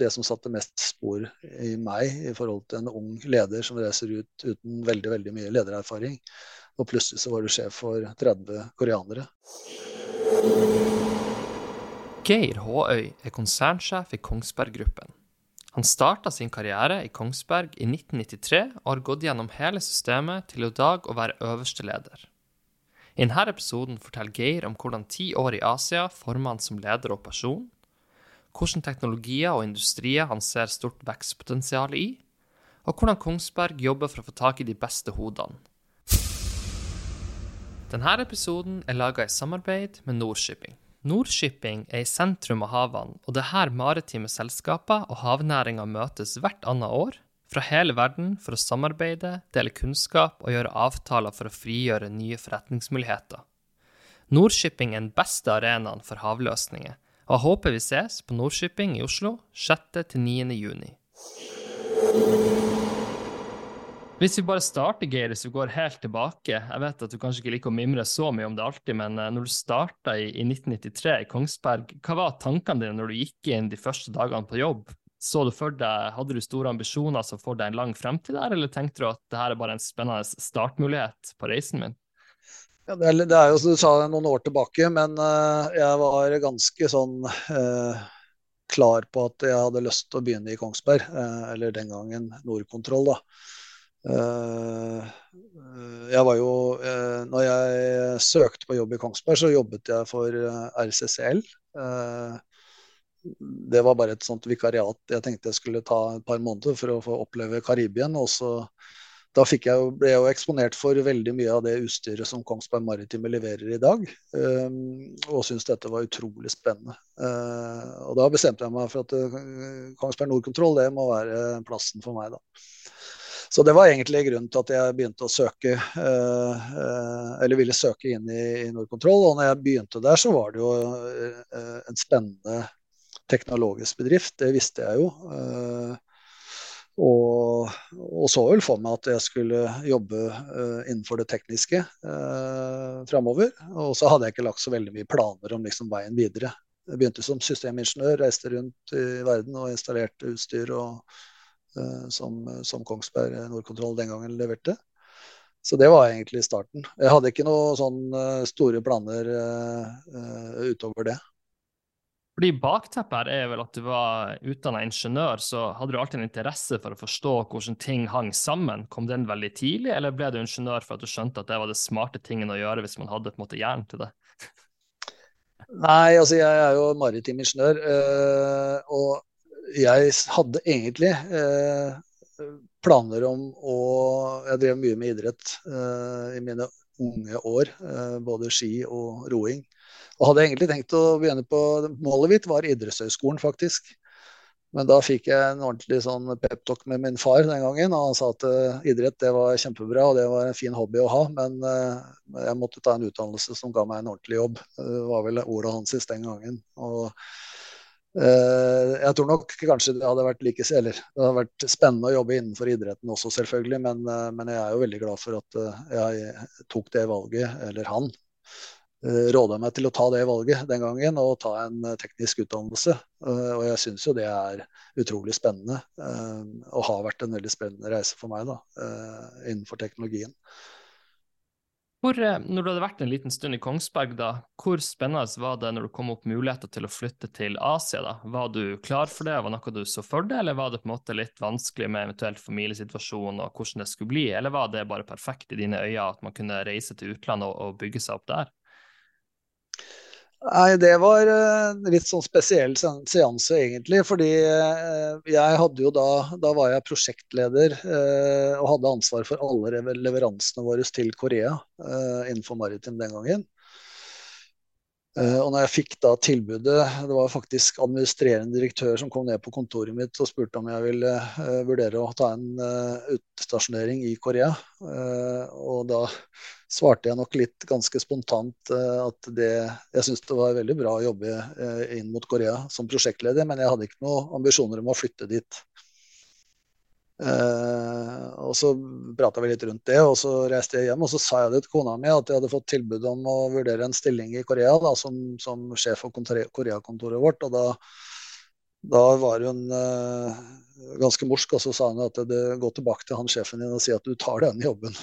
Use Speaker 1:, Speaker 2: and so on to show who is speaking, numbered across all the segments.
Speaker 1: det som satte mest spor i meg i forhold til en ung leder som reiser ut uten veldig, veldig mye ledererfaring. Og plutselig så var du sjef for 30 koreanere.
Speaker 2: Geir Håøy er konsernsjef i Kongsberg Gruppen. Han starta sin karriere i Kongsberg i 1993 og har gått gjennom hele systemet til i dag å være øverste leder. I denne episoden forteller Geir om hvordan ti år i Asia former han som leder og person, hvilke teknologier og industrier han ser stort vekstpotensial i, og hvordan Kongsberg jobber for å få tak i de beste hodene. Denne episoden er laga i samarbeid med Nordshipping. Nordshipping er i sentrum av havene, og det er her maritime selskaper og havnæringa møtes hvert annet år fra hele verden for å samarbeide, dele kunnskap og gjøre avtaler for å frigjøre nye forretningsmuligheter. Nordshipping er den beste arenaen for havløsninger, jeg håper vi ses på Nordshipping i Oslo 6.-9. juni. Hvis vi bare starter, Geir, hvis vi går helt tilbake Jeg vet at du kanskje ikke liker å mimre så mye om det alltid, men eh, når du starta i, i 1993 i Kongsberg, hva var tankene dine når du gikk inn de første dagene på jobb? Så du for deg, Hadde du store ambisjoner som får deg en lang fremtid der, eller tenkte du at det her er bare en spennende startmulighet på reisen min?
Speaker 1: Ja, det, er, det er jo som du sa noen år tilbake, men uh, jeg var ganske sånn uh, klar på at jeg hadde lyst til å begynne i Kongsberg, uh, eller den gangen Nordkontroll. da. jeg var jo Når jeg søkte på jobb i Kongsberg, så jobbet jeg for RCCL. Det var bare et sånt vikariat jeg tenkte jeg skulle ta et par måneder for å få oppleve Karibien. og så da jeg, ble jeg jo eksponert for veldig mye av det utstyret som Kongsberg Maritime leverer i dag. Um, og syntes dette var utrolig spennende. Uh, og da bestemte jeg meg for at uh, Kongsberg Nordkontroll det må være plassen for meg, da. Så det var egentlig grunnen til at jeg begynte å søke, uh, eller ville søke inn i Nordkontroll. Og når jeg begynte der, så var det jo en spennende teknologisk bedrift, det visste jeg jo. Og, og, så vel for meg at jeg skulle jobbe uh, innenfor det tekniske uh, framover. Og så hadde jeg ikke lagt så veldig mye planer om liksom, veien videre. Jeg begynte som systemingeniør, reiste rundt i verden og installerte utstyr og, uh, som, som, Kongsberg Nordkontroll den gangen leverte. Så det var egentlig starten. Jeg hadde ikke noen sånn store planer utover det.
Speaker 2: Fordi Bakteppet her er vel at du var utdanna ingeniør, så hadde du alltid en interesse for å forstå hvordan ting hang sammen. Kom den veldig tidlig, eller ble du ingeniør for at du skjønte at det var det smarte tingen å gjøre hvis man hadde på en måte hjernen til det?
Speaker 1: Nei, altså jeg er jo maritim ingeniør, øh, og jeg hadde egentlig øh, planer om å Jeg drev mye med idrett øh, i mine unge år, både ski og roing. Og hadde egentlig tenkt å begynne på Målet mitt var idrettshøyskolen, faktisk. Men da fikk jeg en ordentlig sånn peptalk med min far den gangen. Og han sa at uh, idrett det var kjempebra og det var en fin hobby å ha, men uh, jeg måtte ta en utdannelse som ga meg en ordentlig jobb. Det var vel ordet hans den gangen. Og uh, jeg tror nok kanskje det hadde vært like eller, det hadde vært spennende å jobbe innenfor idretten også, selvfølgelig. Men, men jeg er jo veldig glad for at jeg tok det valget, eller han, råda meg til å ta det valget den gangen og ta en eh, teknisk utdannelse. Eh, og jeg syns jo det er utrolig spennende, og har vært en veldig spennende reise for meg da, innenfor teknologien.
Speaker 2: Hvor, når du hadde vært en liten stund i Kongsberg, da, hvor spennende var det når det kom opp muligheter til å flytte til Asia? da? Var du klar for det, var det noe du så for deg, eller var det på en måte litt vanskelig med eventuelt familiesituasjon og hvordan det skulle bli, eller var det bare perfekt i dine øyne at man kunne reise til utlandet og, og bygge seg opp der?
Speaker 1: Nei, det var en eh, litt sånn spesiell seanse, egentlig. Fordi eh, jeg hadde jo da Da var jeg prosjektleder eh, og hadde ansvar for alle leveransene våre til Korea innenfor maritim den gangen. Uh, og når jeg fikk da tilbudet Det var faktisk administrerende direktør som kom ned på kontoret mitt og spurte om jeg ville uh, vurdere å ta en uh, utstasjonering i Korea. og da svarte jeg nok litt ganske spontant at det Jeg syntes det var veldig bra å jobbe inn mot Korea som prosjektleder, men jeg hadde ikke noen ambisjoner om å flytte dit. Uh, og så prata vi litt rundt det, og så reiste jeg hjem og så sa jeg det til kona mi at jeg hadde fått tilbud om å vurdere en stilling i Korea da, som, som sjef for Koreakontoret vårt. Og da da var hun uh, ganske morsk, og så sa hun at det, gå tilbake til han sjefen din og si at du tar den jobben.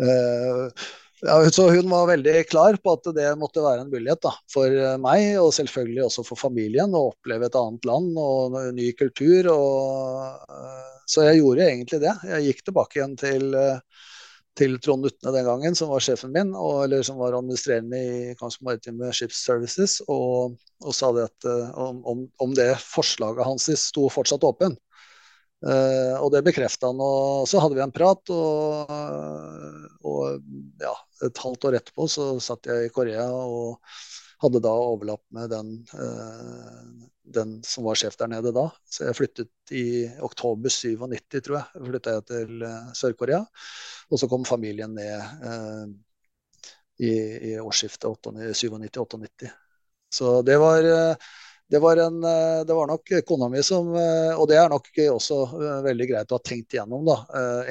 Speaker 1: Uh, ja, så hun var veldig klar på at det måtte være en mulighet da, for meg, og selvfølgelig også for familien, å oppleve et annet land og ny kultur. Og, uh, så jeg gjorde egentlig det. Jeg gikk tilbake igjen til uh, til Trond Utne den gangen, som var sjefen min, og, eller som var administrerende i Kongsberg Maritime Ships Services, og, og sa det at, om, om, det forslaget hans sto fortsatt åpen. Uh, og det bekrefta han. Og så hadde vi en prat, og, og ja, et halvt år etterpå så satt jeg i Korea og hadde da overlapp med den, uh, den som var sjef der nede da. Så jeg flyttet i oktober 97, tror jeg. flytta jeg til Sør-Korea. Og så kom familien ned eh, i, i, årsskiftet 97-98. Så det var, eh, det var, en, eh, det var nok kona mi som Og det er nok også veldig greit å ha tenkt igjennom. da.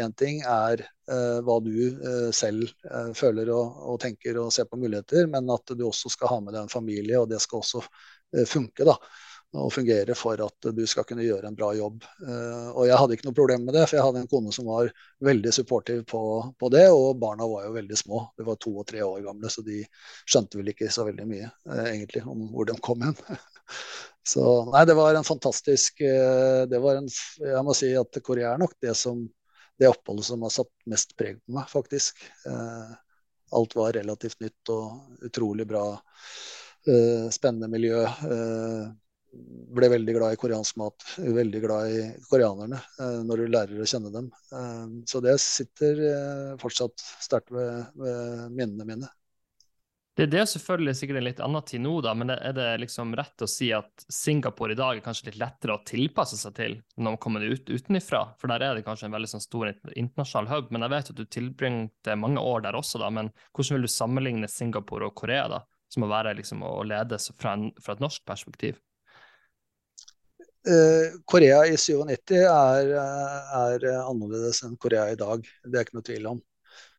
Speaker 1: Én ting er hva du selv føler og, og, tenker og ser på muligheter, men at du også skal ha med deg en familie, og det skal også funke. da og fungere for at du skal kunne gjøre en bra jobb. Og jeg hadde ikke noe problem med det, for jeg hadde en kone som var veldig supportiv på, på, det. Og barna var jo veldig små. De var to og tre år gamle, så de skjønte vel ikke så veldig mye egentlig om hvor de kom hen. så nei, det var en fantastisk uh, det var en, Jeg må si at Korea er nok det som det oppholdet som har satt mest preg på meg, faktisk. alt var relativt nytt og utrolig bra. spennende miljø ble veldig glad i koreansk mat. Veldig glad i koreanerne eh, når du lærer å kjenne dem. Eh, så det sitter eh, fortsatt sterkt ved, ved, minnene mine.
Speaker 2: Det, det er selvfølgelig sikkert en litt annen tid nå, da, men er det liksom rett å si at Singapore i dag er kanskje litt lettere å tilpasse seg til når man kommer ut utenifra? For der er det kanskje en veldig sånn stor internasjonal hub. Men jeg vet at du tilbringte mange år der også, da. Men hvordan vil du sammenligne Singapore og Korea, da? Som å være liksom å lede fra, en, fra et norsk perspektiv?
Speaker 1: Eh, Korea i 97 er, er, annerledes enn Korea i dag. Det er ikke noe tvil om.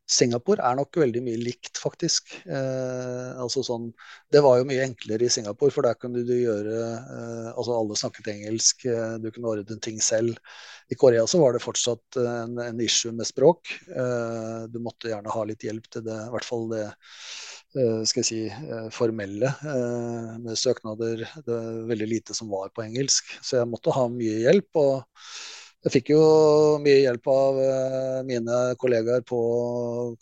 Speaker 1: Singapore er nok veldig mye likt, faktisk. Eh, altså sånn, det var jo mye enklere i Singapore, for der kunne du gjøre eh, altså Alle snakket engelsk, eh, du kunne ordne ting selv. I Korea så var det fortsatt en, en issue med språk. Eh, du måtte gjerne ha litt hjelp til det, i hvert fall det Eh, skal jeg si, eh, formelle eh, med søknader. Det var veldig lite som var på engelsk, så jeg måtte ha mye hjelp. og jeg fikk jo mye hjelp av mine kollegaer på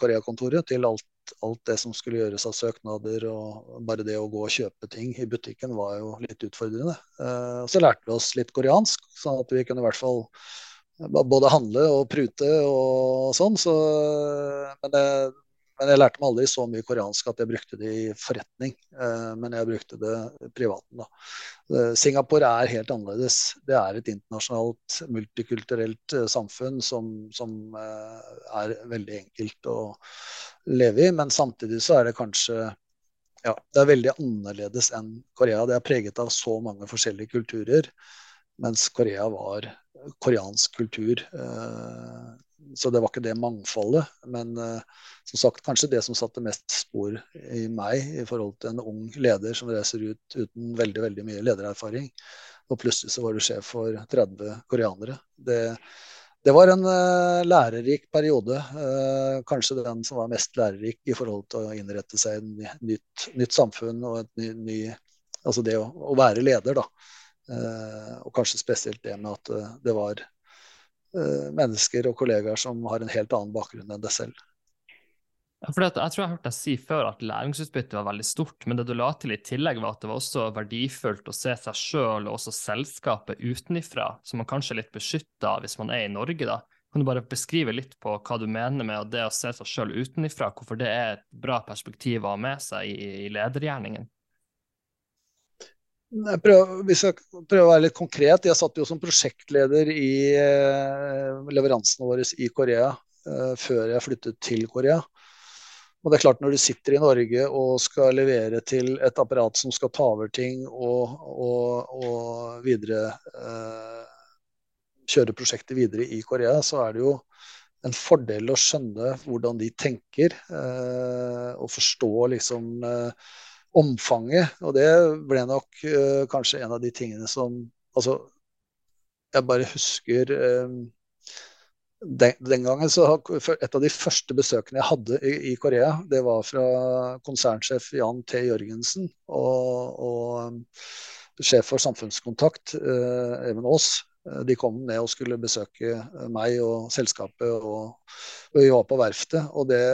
Speaker 1: Koreakontoret til alt, alt, det som skulle gjøres av søknader. og Bare det å gå og kjøpe ting i butikken var jo litt utfordrende. Så lærte vi oss litt koreansk, sånn at vi kunne i hvert fall både handle og prute og sånn. Så, men det, men jeg lærte meg aldri så mye koreansk at jeg brukte det i forretning. Eh, men jeg brukte det privaten, da. Eh, Singapore er helt annerledes. Det er et internasjonalt, multikulturelt eh, samfunn som, som er veldig enkelt å leve i. Men samtidig så er det kanskje ja, det er veldig annerledes enn Korea. Det er preget av så mange forskjellige kulturer. Mens Korea var koreansk kultur. Så det var ikke det mangfoldet. Men som sagt, kanskje det som satte mest spor i meg i forhold til en ung leder som reiser ut uten veldig veldig mye ledererfaring. Og plutselig så var du sjef for 30 koreanere. Det, det var en uh, lærerik periode. Uh, kanskje den som var mest lærerik i forhold til å innrette seg i et nytt, nytt samfunn og et ny, ny Altså det å, å, være leder, da. Uh, og kanskje spesielt det med at det var mennesker og kollegaer som har en helt annen bakgrunn enn deg selv.
Speaker 2: For jeg tror jeg har hørt deg si før at læringsutbyttet var veldig stort, men det du la til i tillegg, var at det var også verdifullt å se seg sjøl og også selskapet utenifra, som man kanskje er litt beskytta hvis man er i Norge, da. Kan du bare beskrive litt på hva du mener med det å se seg sjøl utenifra, hvorfor det er et bra perspektiv å ha med seg i, i ledergjerningen?
Speaker 1: Jeg prøver, hvis jeg prøver å være litt konkret, jeg satt jo som prosjektleder i eh, leveransene våre i Korea eh, før jeg flyttet til Korea. Og det er klart Når du sitter i Norge og skal levere til et apparat som skal ta over ting og, og, og videre eh, kjøre prosjektet videre i Korea, så er det jo en fordel å skjønne hvordan de tenker, eh, og forstå liksom eh, omfanget. Og det ble nok eh, kanskje en av de tingene som Altså, jeg bare husker eh, den, den, gangen så Et av de første besøkene jeg hadde i, i Korea, det var fra konsernsjef Jan T. Jørgensen og, og sjef for samfunnskontakt, eh, Even Aas. Eh, de kom ned og skulle besøke meg og selskapet, og vi var på verftet. Og det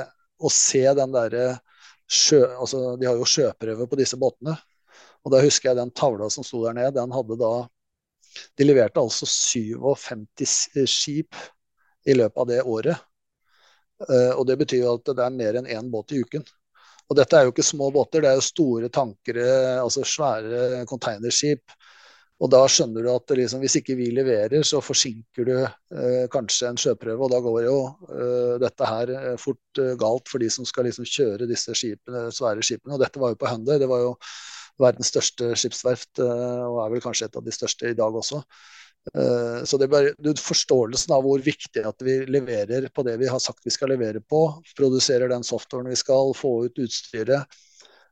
Speaker 1: å se den derre sjø... Altså, de har jo sjøprøve på disse båtene. Og da husker jeg den tavla som sto der nede, den hadde da De leverte altså 57 skip i løpet av det året. Uh, og det betyr jo at det er mer enn én båt i uken. Og dette er jo ikke små båter, det er jo store tankere, altså svære containerskip. Og da skjønner du at liksom, hvis ikke vi leverer, så forsinker du eh, kanskje en sjøprøve. Og da går jo eh, dette her fort galt for de som skal liksom, kjøre disse skipene, svære skipene. Og dette var jo på Hyundai, det var jo verdens største skipsverft, og er vel kanskje et av de største i dag også. Eh, så det er bare forståelsen av hvor viktig at vi leverer på det vi har sagt vi skal levere på. Produserer den softwaren vi skal, få ut utstyret.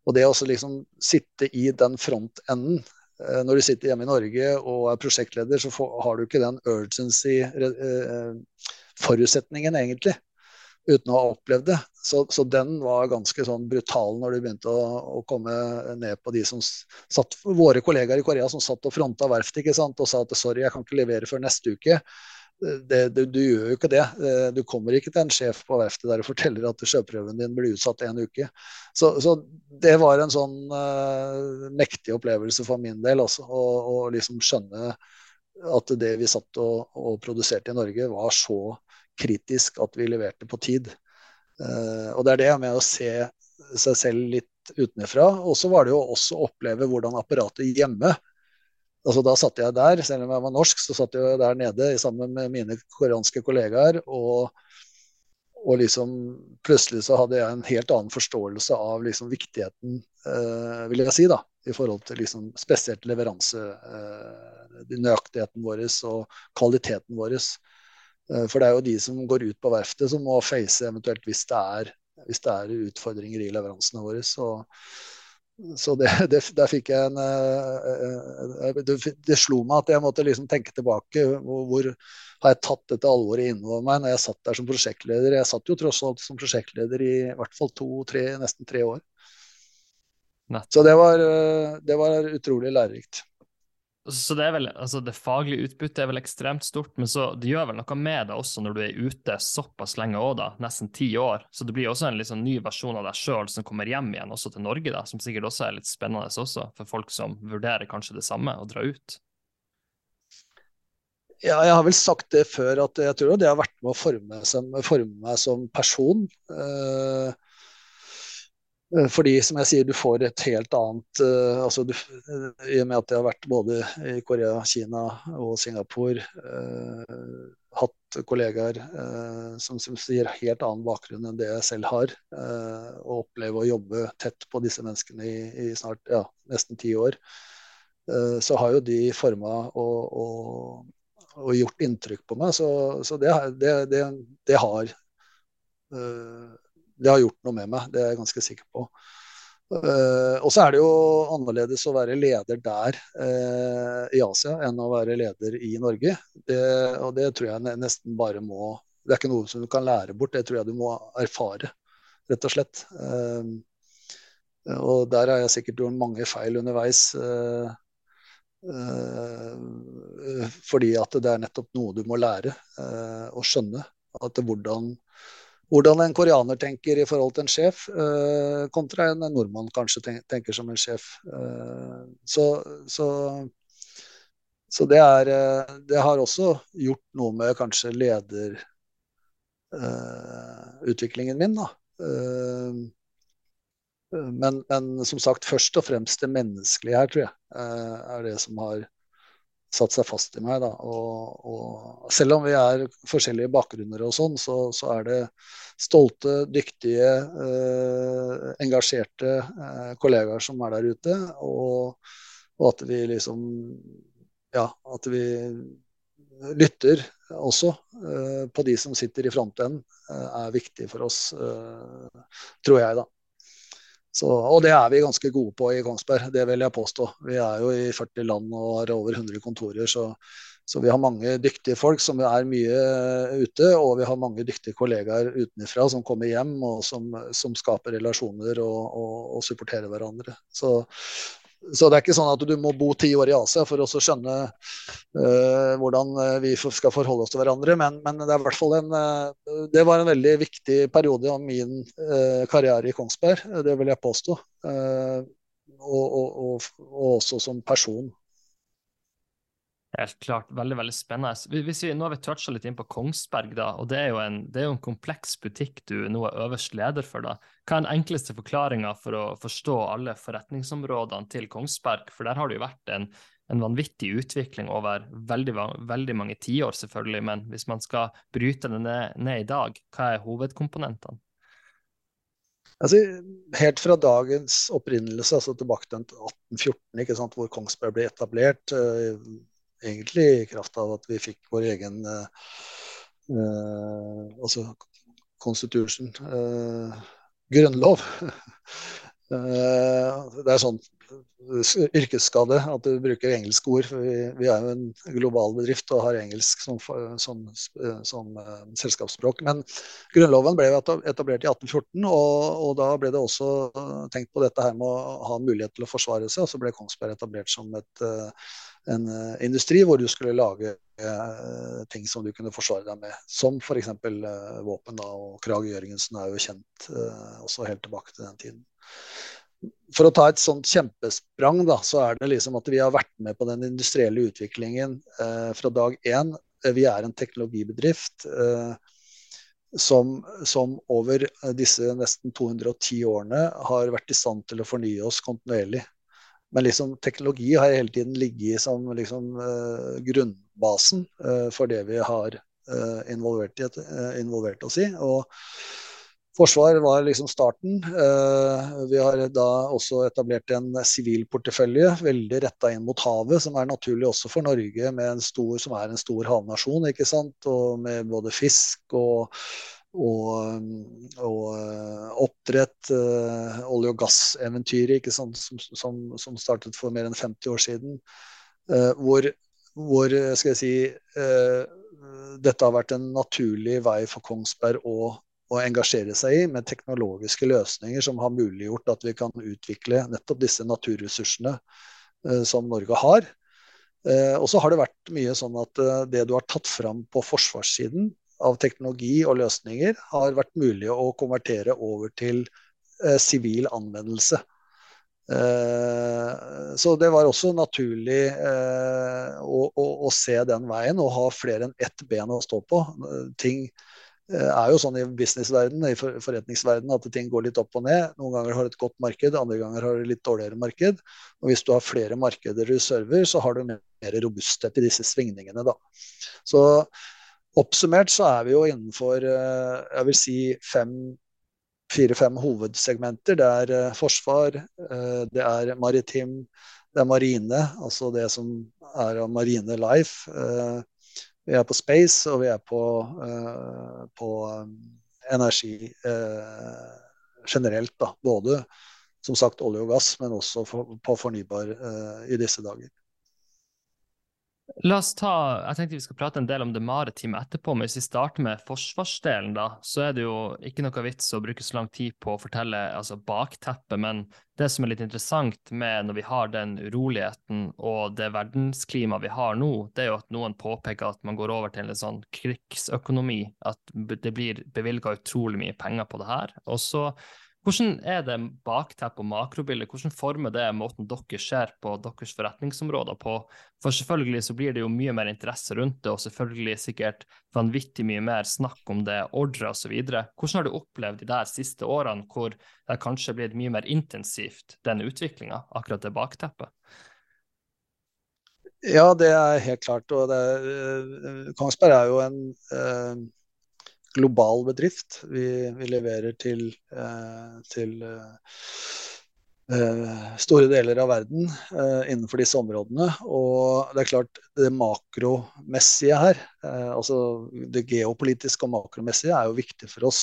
Speaker 1: Og det å liksom sitte i den frontenden. Eh, når du sitter hjemme i Norge og er prosjektleder, så har du ikke den urgency-forutsetningen, eh, egentlig uten å ha opplevd det. Så, så, den var ganske sånn brutal når du begynte å, å, komme ned på de som satt, våre kollegaer i Korea som satt og fronta verftet og sa at sorry, jeg kan ikke levere før neste uke. Det, du, du, gjør jo ikke det. Du kommer ikke til en sjef på verftet der og forteller at sjøprøven din blir utsatt en uke. Så, så det var en sånn uh, mektig opplevelse for min del også, å liksom skjønne at det vi satt og, og produserte i Norge, var så kritisk at vi leverte på tid. Uh, og det er det med å se seg selv litt utenfra. Og så var det jo også å oppleve hvordan apparatet hjemme altså Da satt jeg der, selv om jeg var norsk, så satt jeg der nede sammen med mine koreanske kollegaer. Og, og liksom plutselig så hadde jeg en helt annen forståelse av liksom viktigheten, eh, vil jeg si, da, i forhold til liksom spesielt leveranse, eh, nøyaktigheten vår og kvaliteten vår. Eh, for det er jo de som går ut på verftet som må face eventuelt hvis det er, hvis det er utfordringer i leveransene våre. Så, så det, det, der fikk jeg en eh, eh, det, det, slo meg at jeg måtte liksom tenke tilbake. Hvor, hvor har jeg tatt dette alvoret innover meg når jeg satt der som prosjektleder? Jeg satt jo tross alt som prosjektleder i, i hvert fall to-tre, nesten tre år. Nett. Så det var, det var utrolig lærerikt.
Speaker 2: Så det, er vel, altså det faglige utbyttet er vel ekstremt stort, men så det gjør vel noe med deg også når du er ute såpass lenge òg, da, nesten ti år. Så det blir også en liksom ny versjon av deg sjøl som kommer hjem igjen også til Norge, da, som sikkert også er litt spennende også, for folk som vurderer kanskje det samme, å dra ut.
Speaker 1: Ja, jeg har vel sagt det før, at jeg tror det har vært med å forme, forme meg som person. Eh, fordi, som jeg sier, du får et helt annet uh, altså du, I og med at jeg har vært både i Korea, Kina og Singapore, uh, hatt kollegaer uh, som, som sier helt annen bakgrunn enn det jeg selv har, og opplever å jobbe tett på disse menneskene i, i snart ja, nesten ti år, så har jo de forma og, og, og, gjort inntrykk på meg. Så, så det, det, det, det har det har gjort noe med meg, det er jeg ganske sikker på. Uh, og så er det jo annerledes å være leder der uh, i Asia enn å være leder i Norge. Det, og det tror jeg nesten bare må Det er ikke noe som du kan lære bort, det tror jeg du må erfare, rett og slett. Uh, og der har jeg sikkert gjort mange feil underveis. fordi at det er nettopp noe du må lære å skjønne. At hvordan hvordan en koreaner tenker i forhold til en sjef, eh, kontra en nordmann kanskje tenker som en sjef. Eh, så, så, så det, er, eh, det har også gjort noe med kanskje lederutviklingen min, da. Men, men, som sagt, først og fremst det menneskelige her, tror jeg, er det som har satt seg fast i meg. Da. Og, og selv om vi er forskjellige bakgrunner og sånn, så, så, er det stolte, dyktige, eh, engasjerte eh, kollegaer som er der ute. Og, og, at vi liksom Ja, at vi lytter også eh, på de som sitter i frontenden, eh, er viktig for oss, eh, tror jeg, da. Så, og det er vi ganske gode på i Kongsberg, det vil jeg påstå. Vi er jo i 40 land og har over 100 kontorer, så, så vi har mange dyktige folk som er mye ute, og vi har mange dyktige kollegaer utenfra som kommer hjem og som, som skaper relasjoner og, og, og supporterer hverandre. Så, så, det er ikke sånn at du må bo ti år i Asia for å skjønne uh, hvordan vi skal forholde oss til hverandre, men, men det er hvert fall en uh, Det var en veldig viktig periode av min uh, karriere i Kongsberg, det vil jeg påstå. Og, og, og, også som person.
Speaker 2: Helt klart. Veldig veldig spennende. Vi, nå har vi toucha litt inn på Kongsberg, da, og det er, jo en, det er jo en kompleks butikk du nå er øverst leder for. da. Hva er den enkleste forklaringa for å forstå alle forretningsområdene til Kongsberg? For der har det jo vært en, en vanvittig utvikling over veldig, veldig mange tiår, selvfølgelig. Men hvis man skal bryte det ned, ned i dag, hva er hovedkomponentene?
Speaker 1: Altså, helt fra dagens opprinnelse, altså tilbake til 1814, hvor Kongsberg ble etablert, eh, egentlig i kraft av at vi fikk vår egen uh, altså constitution, uh, grunnlov. det er sånn yrkesskade at du bruker engelske ord. vi, vi, er jo en global bedrift og har engelsk som, som, som selskapsspråk. Men Grunnloven ble etablert i 1814, og, og, da ble det også tenkt på dette her med å ha mulighet til å forsvare seg. Og så ble Kongsberg etablert som et uh, en uh, industri hvor du skulle lage uh, ting som du kunne forsvare deg med. Som f.eks. Uh, våpen. Da, og Krag Jørgensen er jo kjent uh, også helt tilbake til den tiden. For å ta et sånt kjempesprang, da, så er det liksom at vi har vært med på den industrielle utviklingen fra dag én. Vi er en teknologibedrift. Som, som, over disse nesten 210 årene har vært i stand til å fornye oss kontinuerlig. Men liksom, teknologi har hele tiden ligget som liksom, uh, grunnbasen uh, for det vi har uh, involvert, i, involvert, oss i. Og forsvar var liksom starten. vi har da også etablert en sivil portefølje, veldig retta inn mot havet, som er naturlig også for Norge, stor, som er en stor havnasjon, ikke sant? og med både fisk og og, og eh, oppdrett, uh, olje- og gasseventyret som, som, som, startet for mer enn 50 år siden. Uh, hvor, hvor, skal jeg si dette har vært en naturlig vei for Kongsberg å, å, engasjere seg i, med teknologiske løsninger som har muliggjort at vi kan utvikle nettopp disse naturressursene som Norge har. og så har det vært mye sånn at det du har tatt fram på forsvarssiden, av teknologi og løsninger har vært mulig å konvertere over til eh, sivil eh, anvendelse. Eh, så det var også naturlig eh, å, å, å, se den veien og ha flere enn ett ben å stå på. Ting eh, er jo sånn i businessverdenen, i forretningsverdenen, at ting går litt opp og ned. Noen ganger har du et godt marked, andre ganger har du litt dårligere marked. Og hvis du har flere markeder du server, så har du mer robusthet i disse svingningene. Da. Så Oppsummert så er vi jo innenfor eh, jeg vil si fire-fem hovedsegmenter. Det er eh, forsvar, eh, det er maritim, det er marine, altså det som er av marine life. Vi er på space, og vi er på, på energi generelt. Da. Både som sagt olje og gass, men også på fornybar i disse dager.
Speaker 2: La oss ta, jeg tenkte vi skal prate en del om det maritime etterpå, men hvis vi starter med forsvarsdelen, da, så er det jo ikke noe vits å bruke så lang tid på å fortelle altså, bakteppet. Men det som er litt interessant med når vi har den uroligheten og det verdensklimaet vi har nå, det er jo at noen påpeker at man går over til en sånn krigsøkonomi, at det blir bevilga utrolig mye penger på det her. Og så hvordan er det bakteppet og makrobildet, hvordan former det måten dere ser på deres forretningsområder på? For selvfølgelig så blir det jo mye mer interesse rundt det, og selvfølgelig sikkert vanvittig mye mer snakk om det, ordre osv. Hvordan har du opplevd de der siste årene hvor det kanskje er blitt mye mer intensivt, den utviklinga, akkurat det bakteppet?
Speaker 1: Ja, det er helt klart. Og det, eh, Kongsberg er jo en eh, global bedrift. Vi, vi leverer til, eh, til, eh, Eh, store deler av verden innenfor disse områdene. Og det er klart, det makromessige her, altså det geopolitiske og makromessige, er jo viktig for oss.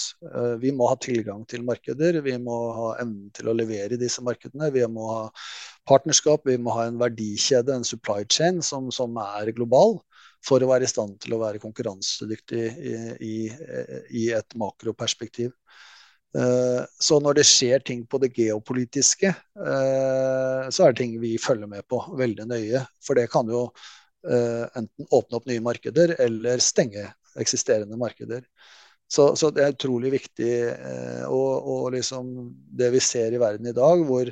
Speaker 1: vi må ha tilgang til markeder, vi må ha evnen til å levere i disse markedene. Vi må ha partnerskap, vi må ha en verdikjede, en supply chain, som, som er global. For å være i stand til å være konkurransedyktig i, i, i et makroperspektiv. Eh, så når det skjer ting på det geopolitiske, eh, så er det ting vi følger med på veldig nøye. For det kan jo eh, enten åpne opp nye markeder eller stenge eksisterende markeder. Så, så det er utrolig viktig. Og, og liksom det vi ser i verden i dag, hvor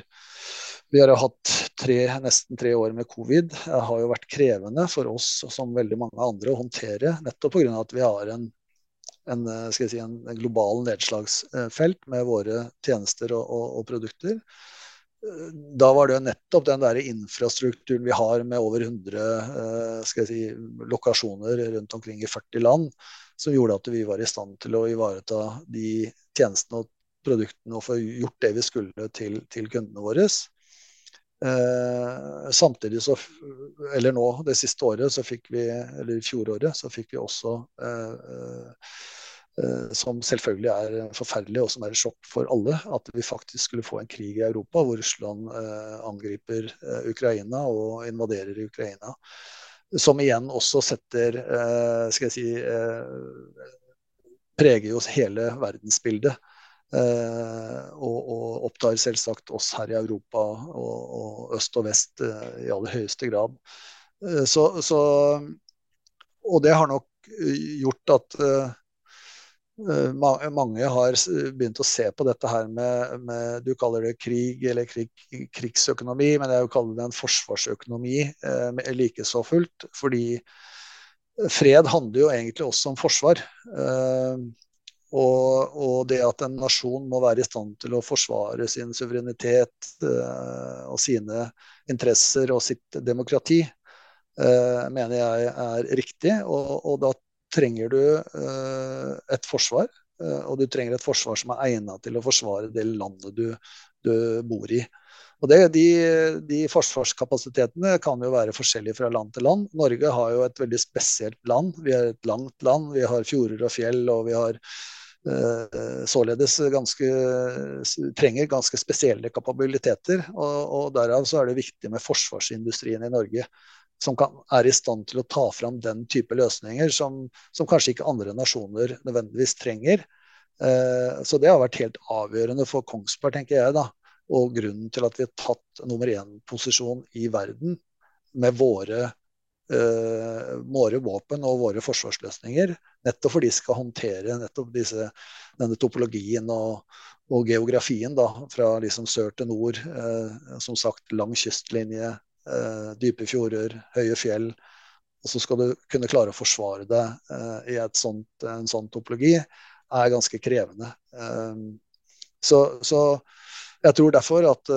Speaker 1: vi har hatt tre, nesten tre år med covid, Det har jo vært krevende for oss som veldig mange andre å håndtere. Nettopp pga. at vi har en en, eh, si, en, global nedslagsfelt med våre tjenester og, og, og, produkter. Eh, da var det nettopp den der infrastrukturen vi har med over 100 eh, si, lokasjoner rundt omkring i 40 land, som gjorde at vi var i stand til å ivareta de tjenestene og produktene og få gjort det vi skulle til, til kundene våre. Eh, samtidig så Eller nå, det siste året, så fikk vi Eller fjoråret, så fikk vi også eh, eh, som selvfølgelig er forferdelig og som er et sjokk for alle, at vi faktisk skulle få en krig i Europa hvor Russland eh, angriper eh, Ukraina og invaderer Ukraina. Som igjen også setter eh, Skal jeg si Preger jo hele verdensbildet. Eh, og, og, opptar selvsagt oss her i Europa og, og øst og vest eh, i aller høyeste grad. Eh, så, så, og det har nok gjort at mange har begynt å se på dette her med, med Du kaller det krig eller krig, krigsøkonomi, men jeg vil kalle det en forsvarsøkonomi eh, like så fullt. Fordi fred handler jo egentlig også om forsvar. Eh, og, og, det at en nasjon må være i stand til å forsvare sin suverenitet uh, og sine interesser og sitt demokrati, uh, mener jeg er riktig. Og, og da trenger du uh, et forsvar. og du trenger et forsvar som er egnet til å forsvare det landet du, du bor i. Og det, de, de, forsvarskapasitetene kan jo være forskjellige fra land til land. Norge har jo et veldig spesielt land. Vi er et langt land. Vi har fjorder og fjell, og vi har således ganske, trenger ganske spesielle kapabiliteter. Og, og, Derav så er det viktig med forsvarsindustrien i Norge, som kan, er i stand til å ta fram den type løsninger som, som kanskje ikke andre nasjoner nødvendigvis trenger. Eh, så det har vært helt avgjørende for Kongsberg, tenker jeg. da, Og grunnen til at vi har tatt nummer én-posisjon i verden med våre våre våpen og våre forsvarsløsninger. Nettopp fordi de skal håndtere nettopp disse, denne topologien og, og geografien da, fra liksom sør til nord. Uh, som sagt lang kystlinje, uh, dype fjorder, høye fjell. Og så skal du kunne klare å forsvare deg i sånt, en sånn topologi. er ganske krevende. Så, så, jeg tror derfor at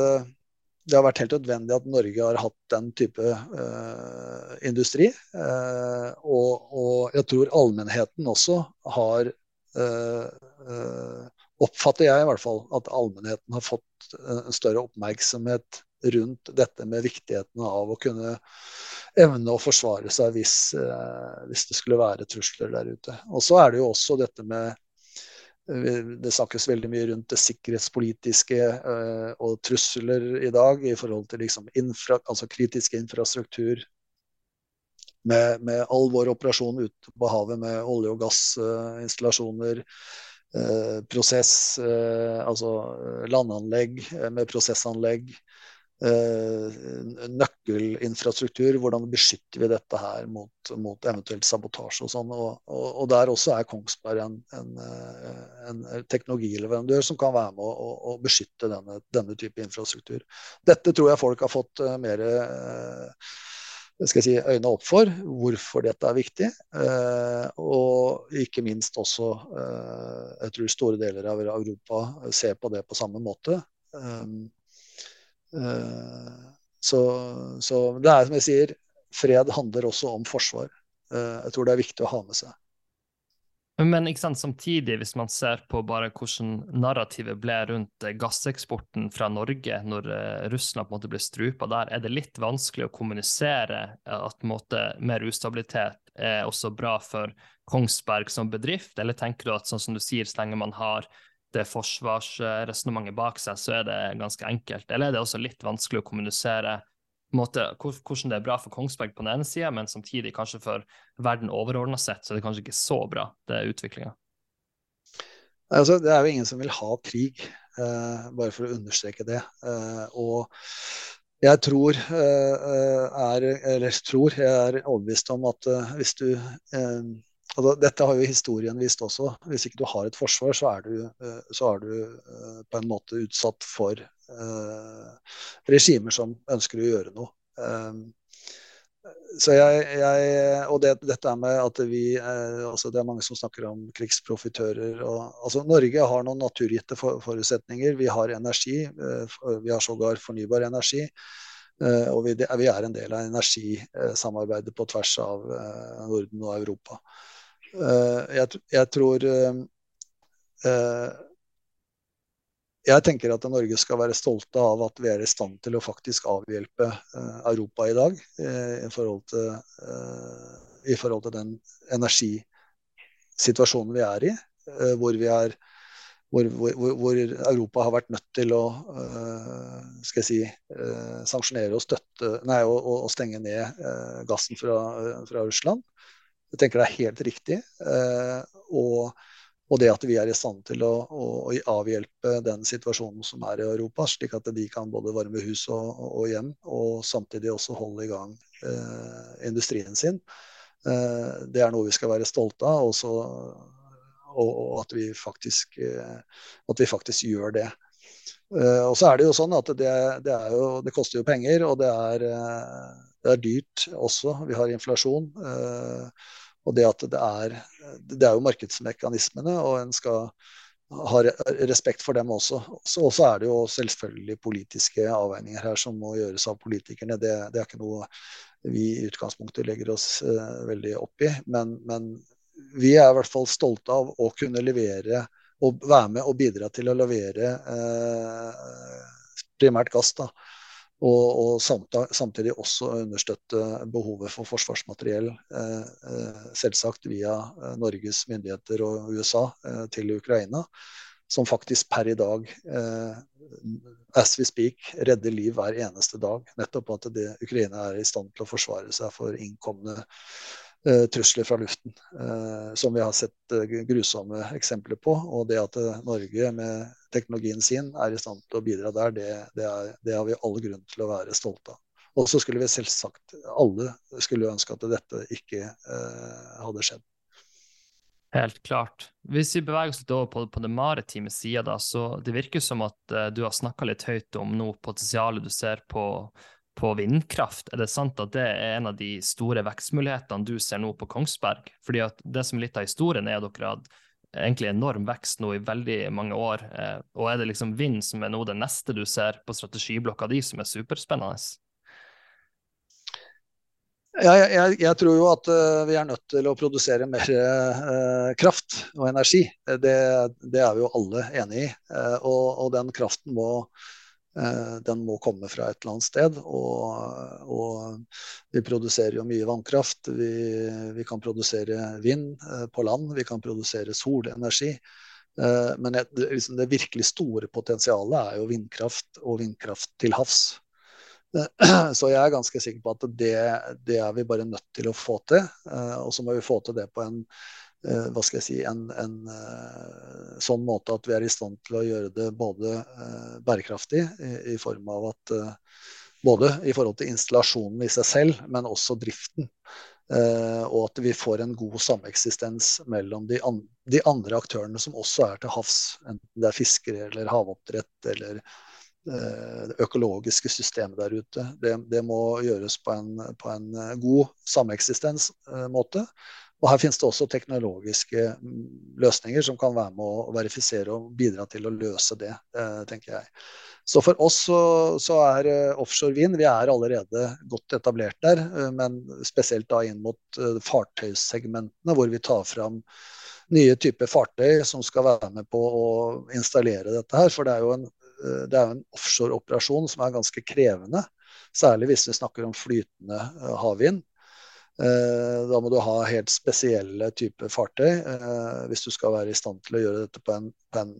Speaker 1: det har vært helt nødvendig at Norge har hatt den type uh, industri. Uh, og, og, jeg tror allmennheten også har uh, Oppfatter jeg i hvert fall at allmennheten har fått en større oppmerksomhet rundt dette med viktigheten av å kunne evne å forsvare seg hvis, hvis det skulle være trusler der ute. Og så er det jo også dette med det snakkes veldig mye rundt det sikkerhetspolitiske uh, og trusler i dag i forhold til liksom infra, altså kritisk infrastruktur. Med, med, all vår operasjon ute på havet med olje- og gassinstallasjoner. Uh, prosess, uh, altså landanlegg med prosessanlegg. Eh, nøkkelinfrastruktur. Hvordan beskytter vi dette her mot, mot eventuelt sabotasje og sånn. Og, og, og, der også er Kongsberg en, en, eh, en teknologileverandør som kan være med å, å beskytte denne, denne, type infrastruktur. Dette tror jeg folk har fått mer skal jeg si, øynene opp for hvorfor dette er viktig. Og ikke minst også Jeg tror store deler av Europa ser på det på samme måte. Eh, så, så, det er som jeg sier, fred handler også om forsvar. Eh, jeg tror det er viktig å ha med seg.
Speaker 2: Men ikke sant, samtidig, hvis man ser på bare hvordan narrativet ble rundt eh, gasseksporten fra Norge når Russland på en måte ble strupa der, er det litt vanskelig å kommunisere at måte, mer ustabilitet er også bra for Kongsberg som bedrift, eller tenker du at sånn som du sier, så lenge man har det forsvarsresonnementet bak seg, så er det ganske enkelt? Eller er det også litt vanskelig å kommunisere måte, hvordan det er bra for Kongsberg på den ene sida, men samtidig kanskje for verden overordna sett, så er det kanskje ikke så bra, det utviklinga.
Speaker 1: Altså, det er jo ingen som vil ha krig, eh, bare for å understreke det. Eh, og jeg tror, eh, er, eller tror, jeg er overbevist om at eh, hvis du eh, altså, Dette har jo historien vist også. Hvis ikke du har et forsvar, så er du, eh, så er du på en måte utsatt for Eh, regimer som ønsker å gjøre noe. Eh, så jeg, jeg, og det, dette med at vi eh, altså Det er mange som snakker om krigsprofitører. altså Norge har noen naturgitte for, forutsetninger. Vi har energi. vi har sågar fornybar energi. og vi, vi, er en del av energisamarbeidet på tvers av Norden og Europa. Jeg, jeg tror jeg tenker at Norge skal være stolte av at vi er i stand til å faktisk avhjelpe Europa i dag i, forhold til, i, forhold til, den energisituasjonen vi er i. hvor, vi er, hvor, hvor, hvor, Europa har vært nødt til å skal jeg si, sanksjonere og, støtte, nei, å, å stenge ned gassen fra, fra, Russland. Jeg tenker det er helt riktig. og og det at vi er i stand til å, å, avhjelpe den situasjonen som er i Europa, slik at de kan både varme hus og, og hjem, og samtidig også holde i gang eh, industrien sin. Eh, det er noe vi skal være stolte av, også, og, og, at, vi faktisk, eh, at vi faktisk gjør det. Eh, og så er det jo sånn at det, det, jo, det koster jo penger, og det er, eh, det er, dyrt også. Vi har inflasjon. Eh, og det at det er Det er jo markedsmekanismene, og en skal ha respekt for dem også. Og så er det jo selvfølgelig politiske avveininger her som må gjøres av politikerne. Det, det er ikke noe vi i utgangspunktet legger oss veldig opp i. Men, men, vi er i hvert fall stolte av å kunne levere og være med og bidra til å levere uh, primært gass. da, og, og samtidig også understøtte behovet for forsvarsmateriell, eh, eh, selvsagt via eh, Norges myndigheter og USA til Ukraina. Som faktisk per i dag, as we speak, redder liv hver eneste dag. Nettopp at det, Ukraina er i stand til å forsvare seg for innkomne Eh, trusler fra luften, eh, som vi har sett eh, grusomme eksempler på. Og det at Norge med teknologien sin er i stand til å bidra der, det, det, er, det har vi alle grunn til å være stolte av. Og så skulle vi selvsagt alle skulle ønske at dette ikke eh, hadde skjedd.
Speaker 2: Helt klart. Hvis vi beveger oss litt over på, på den maritime sida, så det virker som at eh, du har snakka litt høyt om noe potensialet du ser på på vindkraft. Er det sant at det er en av de store vekstmulighetene du ser nå på Kongsberg? Fordi at det som er litt av historien, er at dere har egentlig enorm vekst nå i veldig mange år. Eh, og er det liksom vind som er nå det neste du ser på strategiblokka di, som er superspennende?
Speaker 1: Ja, jeg, jeg, tror jo at uh, vi er nødt til å produsere mer eh, kraft og energi. Det, det, er vi jo alle enig i. Eh, og, og, den kraften må Eh, den må komme fra et eller annet sted. Og, og vi produserer jo mye vannkraft. Vi, vi, kan produsere vind eh, på land, vi kan produsere solenergi. Eh, men det, liksom det virkelig store potensialet er jo vindkraft og vindkraft til havs. Så jeg er ganske sikker på at det, det er vi bare nødt til å få til. Og så må vi få til det på en Eh, hva skal jeg si, en, en, eh, sånn måte at vi er i stand til å gjøre det både eh, bærekraftig i, i form av at både i forhold til installasjonen i seg selv, men også driften. og at vi får en god sameksistens mellom de, an de, andre aktørene som også er til havs. Enten det er fiskere eller havoppdrett eller det økologiske systemet der ute. Det, det må gjøres på en, på en god sameksistensmåte. Og her finnes det også teknologiske mm, løsninger som kan være med å verifisere og bidra til å løse det, eh, tenker jeg. Så for oss så, så er eh, offshore vind vi er allerede godt etablert der, eh, men spesielt da inn mot fartøyssegmentene, hvor vi tar fram nye typer fartøy som skal være med på å installere dette her. For det er jo en, det er en offshore-operasjon som er ganske krevende. Særlig hvis vi snakker om flytende havvind. Da må du ha helt spesielle typer fartøy hvis du skal være i stand til å gjøre dette på en, på en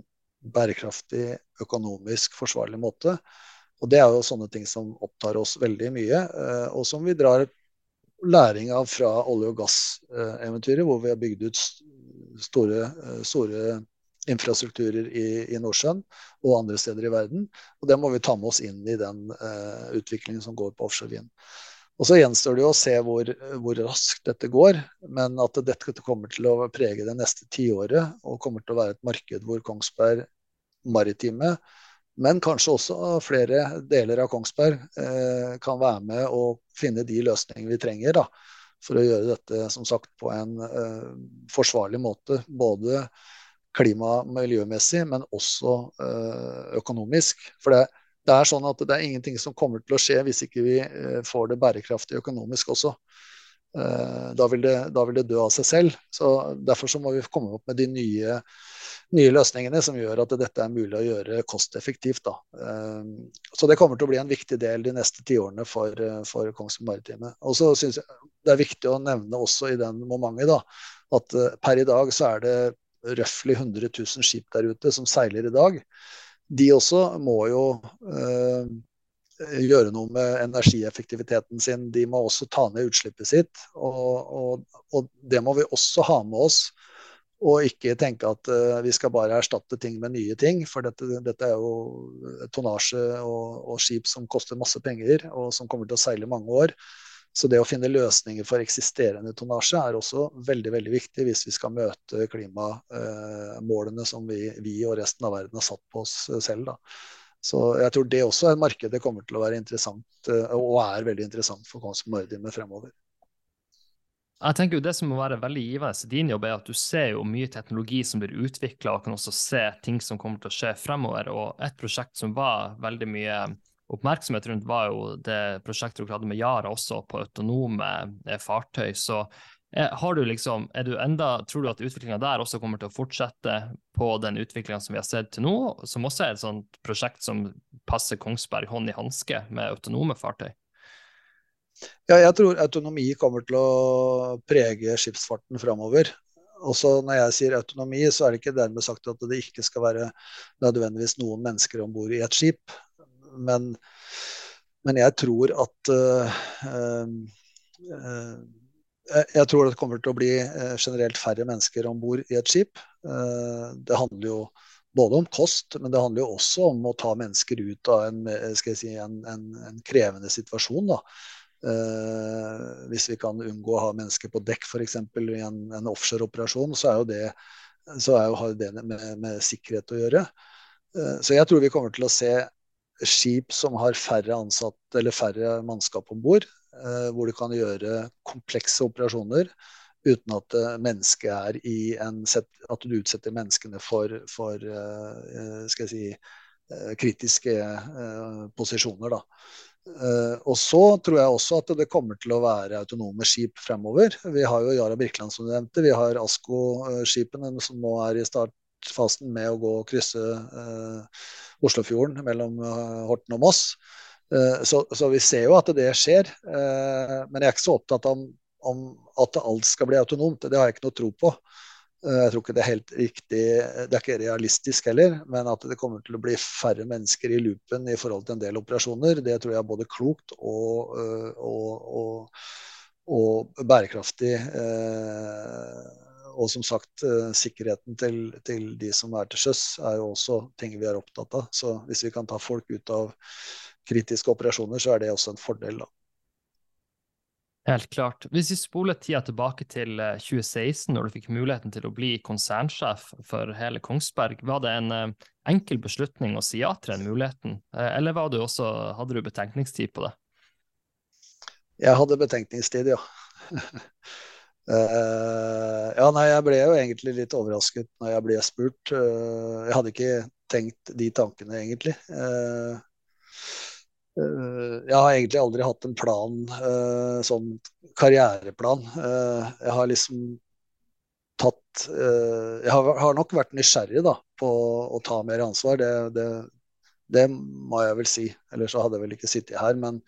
Speaker 1: bærekraftig, økonomisk forsvarlig måte. Og Det er jo sånne ting som opptar oss veldig mye, og som vi drar læring av fra olje- og gasseventyret, hvor vi har bygd ut store, store infrastrukturer i, i, Nordsjøen og andre steder i verden. Og Det må vi ta med oss inn i den utviklingen som går på offshore vind. Og Så gjenstår det jo å se hvor, hvor, raskt dette går, men at dette kommer til å prege det neste tiåret og kommer til å være et marked hvor Kongsberg Maritime men kanskje også flere deler av Kongsberg eh, kan være med og finne de løsningene vi trenger da, for å gjøre dette som sagt, på en eh, forsvarlig måte. Både klima- og miljømessig, men også eh, økonomisk. For det, det, er sånn at det er ingenting som kommer til å skje hvis ikke vi eh, får det bærekraftig økonomisk også. Eh, da vil, det, da, vil det, dø av seg selv. Så Derfor så må vi komme opp med de nye nye løsningene som gjør at dette er mulig å gjøre kosteffektivt. Da. Ehm, så det kommer til å bli en viktig del de neste tiårene for, for Kongsvinger Maritime. Og så syns jeg det er viktig å nevne også i den momentet da, at eh, per i dag så er det røftlig 100 000 skip der ute som seiler i dag. De også må jo øh, gjøre noe med energieffektiviteten sin. De må også ta ned utslippet sitt. Og, og, og det må vi også ha med oss og ikke tenke at uh, vi skal bare erstatte ting med nye ting. For dette, dette er jo tonnasje og, og, skip som koster masse penger, og som kommer til å seile mange år. Så det å finne løsninger for eksisterende tonnasje er også veldig veldig viktig hvis vi skal møte klimamålene som vi, vi, og resten av verden har satt på oss selv. Da. Så jeg tror det også er et marked det kommer til å være interessant, uh, og er veldig interessant for Kongsberg Maritime fremover.
Speaker 2: Jeg tenker jo Det som må være veldig givende i din jobb, er at du ser jo mye teknologi som blir utvikla, og kan også se ting som kommer til å skje fremover. Og et prosjekt som var veldig mye oppmerksomhet rundt, var jo det prosjektet dere hadde med Yara også, på autonome eh, fartøy. Så eh, har du liksom, er du enda, tror du at utviklinga der også kommer til å fortsette på den utviklinga som vi har sett til nå, som også er et sånt prosjekt som passer Kongsberg hånd i hanske med autonome fartøy?
Speaker 1: Ja, jeg tror autonomi kommer til å prege skipsfarten framover. Også når jeg sier autonomi, så er det ikke dermed sagt at det ikke skal være nødvendigvis noen mennesker om bord i et skip. Men, men, jeg tror at uh, uh, Jeg tror det kommer til å bli generelt færre mennesker om bord i et skip. det handler jo både om kost, men det handler jo også om å ta mennesker ut av en, si, en, en, en krevende situasjon. Da. Uh, hvis vi kan unngå å ha mennesker på dekk f.eks. i en, en offshore-operasjon, så er jo det, så er jo, har det med, med, sikkerhet å gjøre. Uh, så jeg tror vi kommer til å se skip som har færre ansatte eller færre mannskap om bord, uh, hvor du kan gjøre komplekse operasjoner uten at i en At du utsetter menneskene for, for jeg si, kritiske posisjoner. da. Og så tror jeg også at det kommer til å være autonome skip fremover. Vi har jo Yara Birkeland som du nevnte. Vi har ASKO-skipene som nå er i startfasen med å gå og krysse uh, Oslofjorden mellom uh, Horten og Moss. Så, så, vi ser jo at det skjer. men jeg er ikke så opptatt om, om at alt skal bli autonomt. Det har jeg ikke noe tro på. Eh, jeg tror ikke det er helt riktig, det er ikke realistisk heller, men at det kommer til å bli færre mennesker i loopen i forhold til en del operasjoner, det tror jeg er både klokt og, eh, og, og, og bærekraftig. Eh, og som sagt, sikkerheten til, til de som er til sjøs, er jo også ting vi er opptatt av. Så hvis vi kan ta folk ut av kritiske operasjoner, så er det også en fordel. da.
Speaker 2: Helt klart. Hvis vi spoler tida tilbake til 2016, eh, når du fikk muligheten til å bli konsernsjef for hele Kongsberg, var det en eh, enkel beslutning å si ja til den muligheten, Eller eller du også, hadde du betenkningstid på det?
Speaker 1: Jeg hadde betenkningstid, ja. Uh, ja, nei, jeg ble jo egentlig litt overrasket når jeg ble spurt. Uh, jeg hadde ikke tenkt de tankene, egentlig. Uh, jeg har egentlig aldri hatt en plan, sånn karriereplan. Jeg har liksom tatt Jeg har, har, nok vært nysgjerrig da, på å ta mer ansvar. Det, det, det må jeg vel si. Ellers så hadde jeg vel ikke sittet her. Men,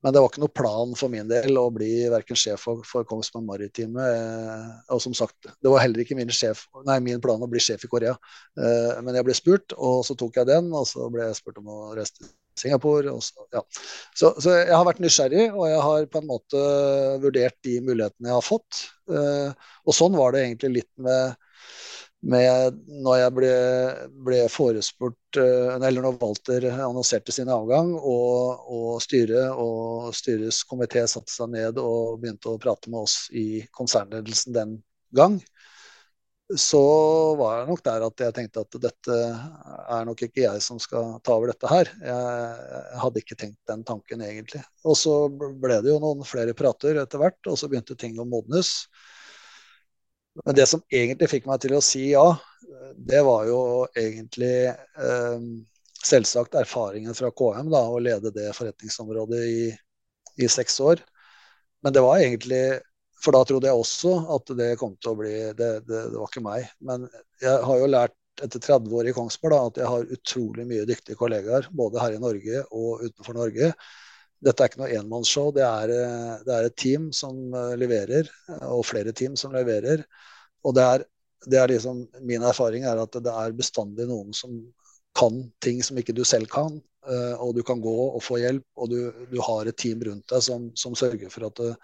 Speaker 1: men, det var ikke noe plan for min del å bli verken sjef for, for Kongsberg Maritime eh, Og som sagt, det var heller ikke min, sjef, nei, min, plan å bli sjef i Korea. Eh, men jeg ble spurt, og så tok jeg den. Og så ble jeg spurt om å reise til Singapore. Så, ja. så, så, jeg har vært nysgjerrig, og jeg har på en måte vurdert de mulighetene jeg har fått. Eh, og sånn var det egentlig litt med med når jeg ble, ble forespurt eh, Eller når Walter annonserte sin avgang, og, og styret og styrets komité satte seg ned og begynte å prate med oss i konsernledelsen den gang, så var jeg nok der at jeg tenkte at dette er nok ikke jeg som skal ta over dette her. Jeg hadde ikke tenkt den tanken egentlig. Og så ble det jo noen flere prater etter hvert, og så begynte ting å modnes. Men det som egentlig fikk meg til å si ja, det var jo egentlig eh, selvsagt erfaringen fra KM, da, å lede det forretningsområdet i, i, seks år. Men det var egentlig For da trodde jeg også at det kom til å bli Det, det, det var ikke meg. Men jeg har jo lært etter 30 år i Kongsberg da, at jeg har utrolig mye dyktige kollegaer, både her i Norge og utenfor Norge. Dette er ikke noe enmannsshow. Det, eh, det, er et team som eh, leverer, og flere team som leverer. Og det er, det er liksom, min erfaring er at det er bestandig noen som kan ting som ikke du selv kan. Eh, og du kan gå og få hjelp, og du, du har et team rundt deg som, som sørger for at det,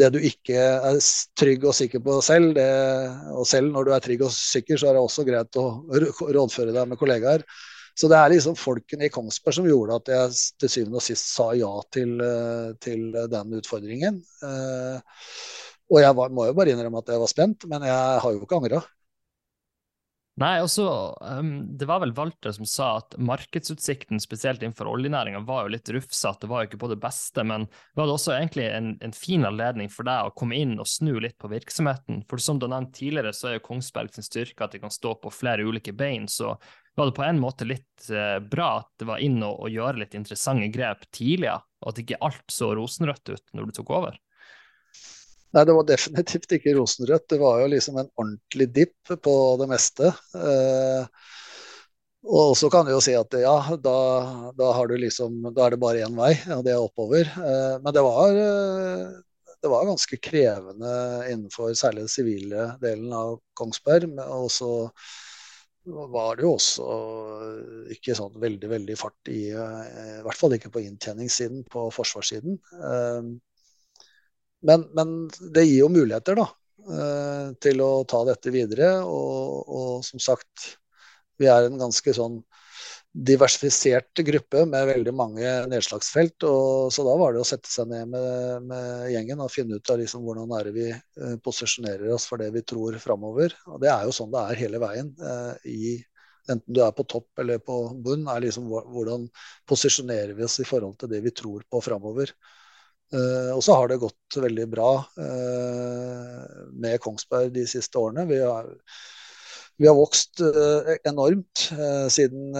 Speaker 1: det, du ikke er trygg og sikker på selv, og selv når du er trygg og sikker, så er det også greit å rådføre deg med kollegaer. Så det er liksom folkene i Kongsberg som gjorde at jeg til syvende og sist sa ja til, eh, til den utfordringen. Eh, og jeg var, må jo bare innrømme at jeg var spent, men jeg har jo ikke angra.
Speaker 2: Nei, også, um, Det var vel Walter som sa at markedsutsikten, spesielt innenfor oljenæringa, var jo litt rufsete. Det var jo ikke på det beste, men var det også egentlig en, en, fin anledning for deg å komme inn og snu litt på virksomheten. For som du har nevnt tidligere, så er jo Kongsberg sin styrke at de kan stå på flere ulike bein. Så var det på en måte litt uh, bra at det var inn og, og gjøre litt interessante grep tidligere, og at ikke alt så rosenrødt ut når du tok over?
Speaker 1: Nei, det var definitivt ikke rosenrødt. Det var jo liksom en ordentlig dipp på det meste. Eh, og så kan du jo si at ja, da, da, liksom, da er det bare én vei, og det er oppover. Eh, men det var, eh, det var ganske krevende innenfor særlig den sivile delen av Kongsberg. Og så var det jo også ikke sånn veldig, veldig fart i I hvert fall ikke på inntjeningssiden på forsvarssiden. Men, men, det gir jo muligheter, da. Eh, til å ta dette videre. Og, og, som sagt, vi er en ganske sånn diversifisert gruppe med veldig mange nedslagsfelt. Og, så da var det å sette seg ned med, med gjengen og finne ut av liksom hvordan er det vi eh, posisjonerer oss for det vi tror framover. Og det er jo sånn det er hele veien. Eh, i enten du er på topp eller på bunn, er liksom hvordan posisjonerer vi oss i forhold til det vi tror på framover. Uh, og så har det gått veldig bra uh, med Kongsberg de siste årene. Vi har, vi har vokst uh, enormt siden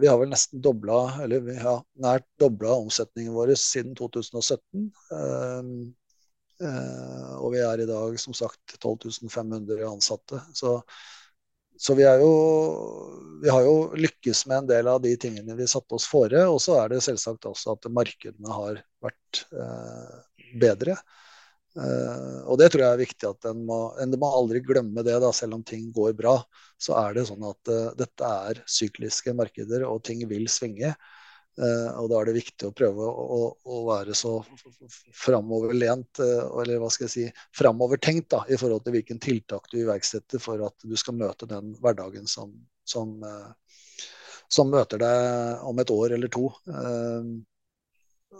Speaker 1: Vi har vel nesten dobla, eller vi har nært dobla omsetningen vår siden 2017. og vi er i dag som sagt 12.500 ansatte. Så så vi, jo, vi, har jo lykkes med en del av de tingene vi satte oss fore. Og så er det selvsagt også at markedene har vært eh, bedre. Eh, og det tror jeg er viktig at en må, en må aldri glemme det, da, selv om ting går bra. Så er det sånn at uh, dette er sykliske markeder, og ting vil svinge. Uh, og da er det viktig å prøve å, å, være så framoverlent, eller hva skal jeg si, framovertenkt da, i forhold til hvilken tiltak du iverksetter for at du skal møte den hverdagen som, som, som møter deg om et år eller to.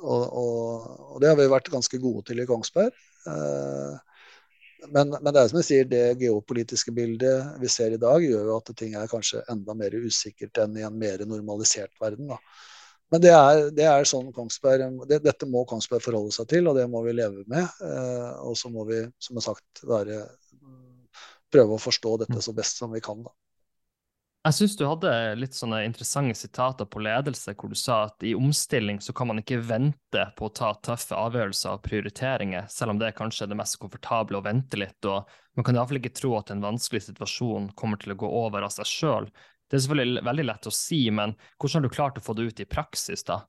Speaker 1: Og, og, og, det har vi vært ganske gode til i Kongsberg. Men, men, det er som jeg sier, det geopolitiske bildet vi ser i dag, gjør jo at ting er kanskje enda mer usikkert enn i en mer normalisert verden. da. Men det er, det er sånn Kongsberg det, Dette må Kongsberg forholde seg til, og det må vi leve med. Eh, og så må vi, som jeg sagt, være, prøve å forstå dette så best som vi kan. Da.
Speaker 2: Jeg syns du hadde litt sånne interessante sitater på ledelse, hvor du sa at i omstilling så kan man ikke vente på å ta tøffe avgjørelser og prioriteringer, selv om det er kanskje er det mest komfortable å vente litt, og man kan iallfall ikke tro at en vanskelig situasjon kommer til å gå over av seg sjøl. Det er selvfølgelig veldig lett å si, men hvordan har du klart å få det ut i praksis, da?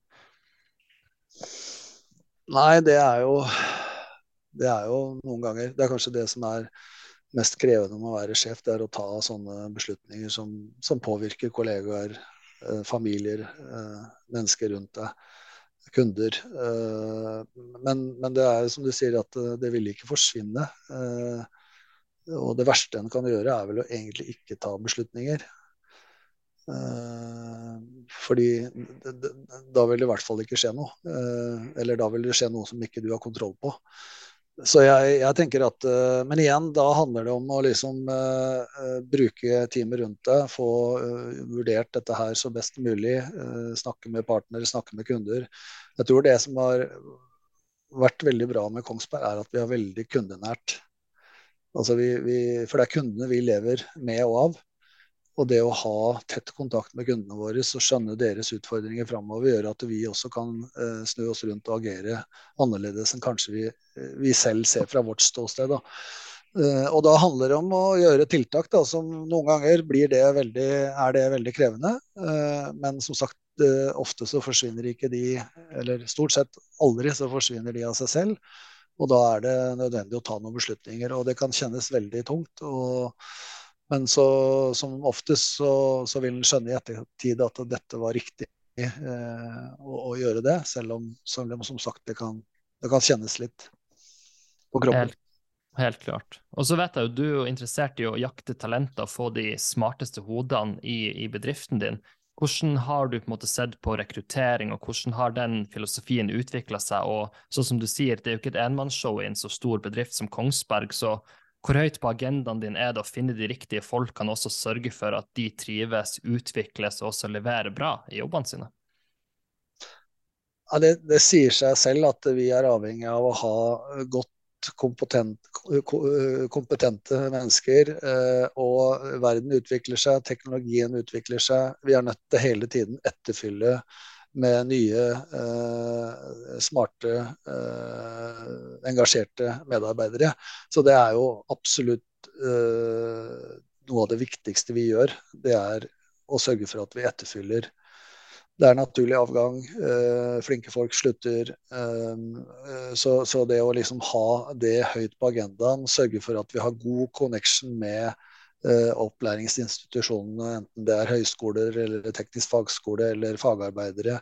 Speaker 1: Nei, det er jo Det er jo noen ganger Det er kanskje det som er mest krevende med å være sjef, det er å ta sånne beslutninger som, som påvirker kollegaer, eh, familier, eh, mennesker rundt deg, kunder. Eh, men, men, det er som du sier, at det, vil ikke forsvinne. Og det verste en kan gjøre, er vel å egentlig ikke ta beslutninger. Fordi da vil det i hvert fall ikke skje noe. Eller da vil det skje noe som ikke du har kontroll på. Så jeg, jeg, tenker at uh, Men igjen, da handler det om å liksom uh, bruke teamet rundt deg, få uh, vurdert dette her så best mulig. snakke med partnere, snakke med kunder. Jeg tror det som har vært veldig bra med Kongsberg, er at vi har veldig kundenært. Altså vi, vi, for det er kundene vi lever med og av. Og det å ha tett kontakt med kundene våre og skjønne deres utfordringer framover, gjør at vi også kan eh, snu oss rundt og agere annerledes enn kanskje vi, eh, vi selv ser fra vårt ståsted. Da. Eh, og da handler det om å gjøre tiltak da, som noen ganger det veldig, er det veldig krevende. Eh, men som sagt, eh, ofte så forsvinner ikke de, eller stort sett aldri så forsvinner de av seg selv. Og da er det nødvendig å ta noen beslutninger. Og det kan kjennes veldig tungt. og men så, som oftest så, så vil en skjønne i ettertid at dette var riktig eh, å, å, gjøre det, selv om, selv om som sagt det kan, det kan, kjennes litt på kroppen.
Speaker 2: Helt, helt klart. Og så vet jeg jo du er interessert i å jakte talenter og få de smarteste hodene i, i bedriften din. Hvordan har du på en måte sett på rekruttering, og hvordan har den filosofien utvikla seg? Og sånn som du sier, det er jo ikke et enmannsshow i en så stor bedrift som Kongsberg, så hvor høyt på agendaen din er det å finne de riktige folkene og også sørge for at de trives, utvikles og også leverer bra i jobbene sine?
Speaker 1: Ja, det, det, sier seg selv at vi er avhengig av å ha godt kompetent, kompetente mennesker. Eh, og verden utvikler seg, teknologien utvikler seg. Vi er nødt til hele tiden etterfylle med nye, eh, smarte, eh, engasjerte medarbeidere. Så det er jo absolutt eh, noe av det viktigste vi gjør. Det er å sørge for at vi etterfyller. Det er naturlig avgang. Eh, flinke folk slutter. Eh, så, så, det å liksom ha det høyt på agendaen, sørge for at vi har god connection med opplæringsinstitusjonene, enten det er høyskoler eller teknisk fagskole eller fagarbeidere.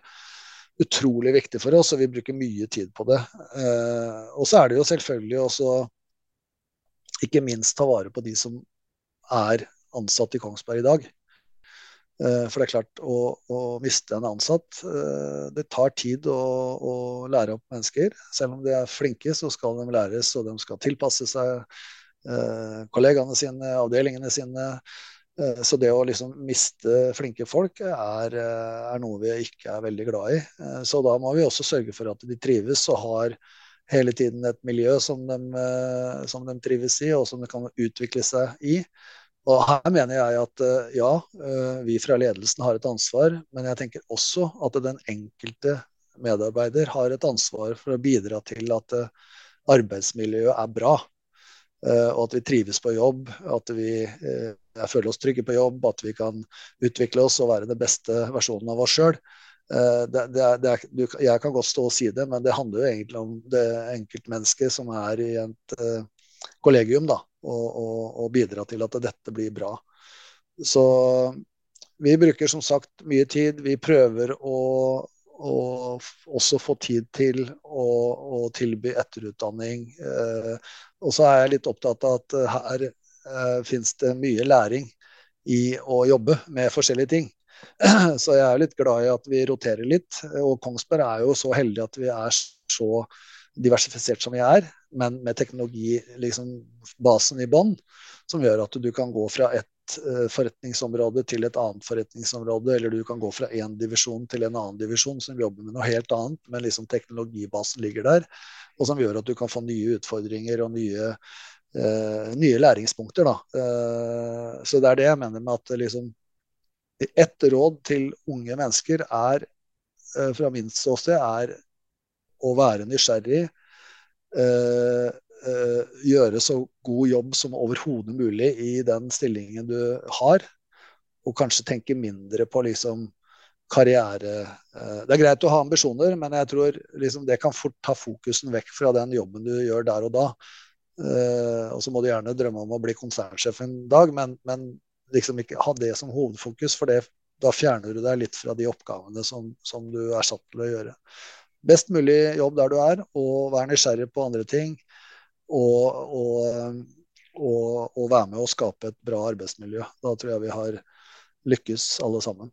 Speaker 1: Utrolig viktig for oss, og vi bruker mye tid på det. Eh, og så er det jo selvfølgelig også ikke minst ta vare på de som er ansatt i Kongsberg i dag. Eh, for det er klart, å, å miste en ansatt Det tar tid å, å, lære opp mennesker. Selv om de er flinke, så skal de læres, og de skal tilpasse seg Eh, kollegaene sine, avdelingene sine. Eh, så det å liksom miste flinke folk er, eh, er, noe vi ikke er veldig glad i. Så da må vi også sørge for at de trives og har hele tiden et miljø som de, som de trives i, og som de kan utvikle seg i. Og her mener jeg at ja, vi fra ledelsen har et ansvar, men jeg tenker også at den enkelte medarbeider har et ansvar for å bidra til at arbeidsmiljøet er bra. Eh, og at vi trives på jobb, at vi eh, føler oss trygge på jobb, at vi kan utvikle oss og være den beste versjonen av oss sjøl. Eh, jeg kan godt stå og si det, men det handler jo egentlig om det enkeltmennesket som er i et kollegium, da, og, og, og bidra til at dette blir bra. Så vi bruker som sagt mye tid. Vi prøver å og også få tid til å, å tilby etterutdanning. Eh, og så er jeg litt opptatt av at eh, her eh, finnes det mye læring i å jobbe med forskjellige ting. Så jeg er litt glad i at vi roterer litt. Og Kongsberg er jo så heldig at vi er så diversifisert som vi er, men med teknologibasen liksom, i bånn, som gjør at du kan gå fra et Eh, forretningsområde til et annet forretningsområde, eller du kan gå fra én divisjon til en annen divisjon som jobber med noe helt annet, men liksom teknologibasen ligger der, og som gjør at du kan få nye utfordringer og nye, eh, nye læringspunkter. Uh, så det er det jeg mener med at liksom, ett råd til unge mennesker er, eh, fra min ståsted, er å være nysgjerrig. Eh, eh, gjøre så god jobb som overhodet mulig i den stillingen du har. Og kanskje tenke mindre på liksom karriere eh, Det er greit å ha ambisjoner, men jeg tror liksom det kan fort ta fokusen vekk fra den jobben du gjør der og da. Uh, og så må du gjerne drømme om å bli konsernsjef en dag, men, men liksom ikke ha det som hovedfokus. For det, da fjerner du deg litt fra de oppgavene som, som, du er satt til å gjøre. Best mulig jobb der du er, og vær nysgjerrig på andre ting. Og, og, og, være med å skape et bra arbeidsmiljø. Da tror jeg vi har lykkes alle sammen.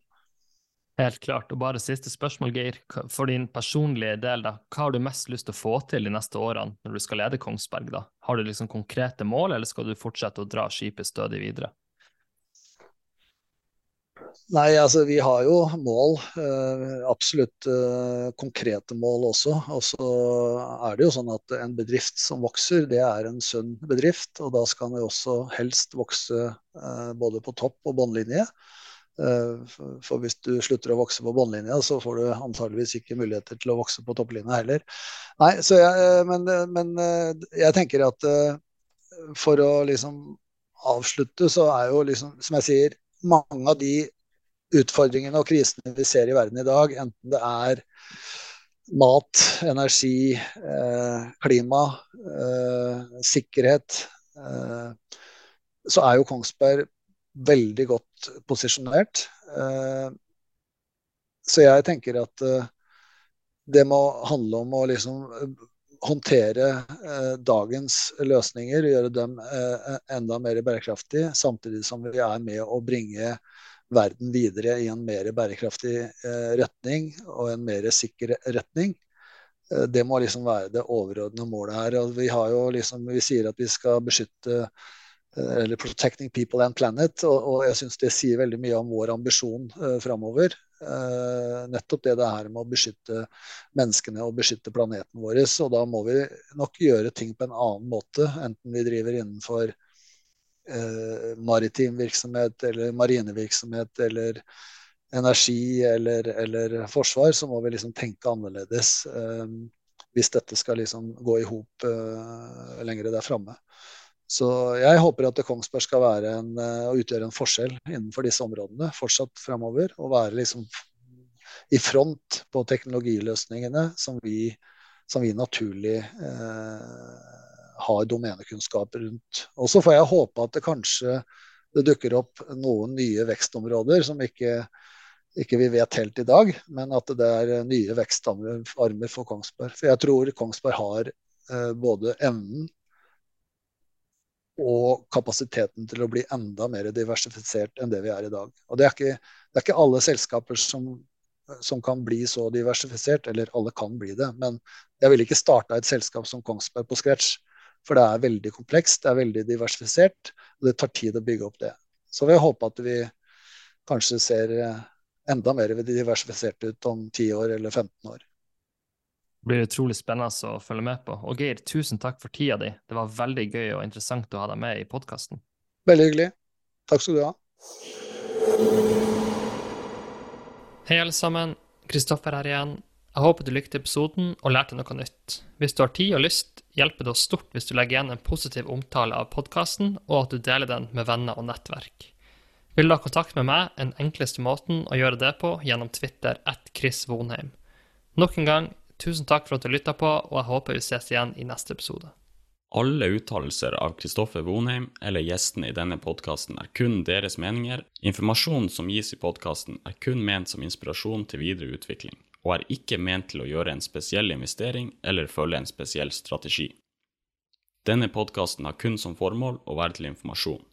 Speaker 2: Helt klart. Og bare siste spørsmål, Geir. For din personlige del, da, hva har du mest lyst til å få til de neste årene når du skal lede Kongsberg? da? Har du liksom konkrete mål, eller skal du fortsette å dra skipet stødig videre?
Speaker 1: Nei, altså vi har jo mål. Eh, absolutt eh, konkrete mål også. Og så er det jo sånn at en bedrift som vokser, det er en sunn bedrift. Og da skal den også helst vokse eh, både på topp og båndlinje. For hvis du slutter å vokse på båndlinja, så får du antageligvis ikke muligheter til å vokse på topplinja heller. Nei, jeg, men, men, jeg tenker at for å liksom avslutte, så er jo liksom, som jeg sier, mange av de utfordringene og krisene vi ser i verden i dag, enten det er mat, energi, klima, sikkerhet, så er jo Kongsberg veldig godt posisjonert. Eh, så jeg tenker at eh, det må handle om å liksom eh, håndtere dagens løsninger, gjøre dem enda mer bærekraftige, samtidig som vi er med å bringe verden videre i en mer bærekraftig retning og en mer sikker retning. Det må liksom være det overordnede målet her. Og vi, har jo liksom, vi sier at vi skal beskytte Eh, eller 'Protecting People and Planet'. Og, og jeg syns det sier veldig mye om vår ambisjon eh, framover. Uh, nettopp det det er med å beskytte menneskene og beskytte planeten vår. Og da må vi nok gjøre ting på en annen måte, enten vi driver innenfor uh, maritim virksomhet eller marinevirksomhet eller energi eller, eller, forsvar, så må vi liksom tenke annerledes uh, hvis dette skal liksom gå i hop uh, lenger der framme. Så jeg håper at Kongsberg skal være en, uh, utgjøre en forskjell innenfor disse områdene fortsatt fremover. Og være liksom i front på teknologiløsningene som vi, som vi naturlig uh, har domenekunnskap rundt. Og så får jeg håpe at det kanskje det dukker opp noen nye vekstområder som ikke, ikke vi vet helt i dag, men at det er nye vekstarmer for Kongsberg. For jeg tror Kongsberg har uh, både evnen og kapasiteten til å bli enda mer diversifisert enn det vi er i dag. Og Det er ikke, det er ikke alle selskaper som, som, kan bli så diversifisert, eller alle kan bli det. Men jeg ville ikke starta et selskap som Kongsberg på scratch. For det er veldig komplekst, det er veldig diversifisert, og det tar tid å bygge opp det. Så vi håper at vi kanskje ser enda mer diversifisert ut om 10 år eller 15 år
Speaker 2: blir utrolig spennende å følge med på. Og Geir, tusen takk for tida di. Det var veldig gøy og interessant å ha deg med i podkasten.
Speaker 1: Veldig hyggelig. Takk skal du ha.
Speaker 2: Hei, alle sammen. Kristoffer her igjen. Jeg håper du likte episoden og lærte noe nytt. Hvis du har tid og lyst, hjelper det oss stort hvis du legger igjen en positiv omtale av podkasten, og at du deler den med venner og nettverk. Vil du ha kontakt med meg, den enkleste måten å gjøre det på gjennom Twitter at Chris Vonheim. Nok en gang, Tusen takk for at du lytta på, og jeg håper vi ses igjen i neste episode.
Speaker 3: Alle uttalelser av Kristoffer Vonheim eller gjestene i denne podkasten er kun deres meninger. Informasjonen som gis i podkasten er kun ment som inspirasjon til videre utvikling, og er ikke ment til å gjøre en spesiell investering eller følge en spesiell strategi. Denne podkasten har kun som formål å være til informasjon.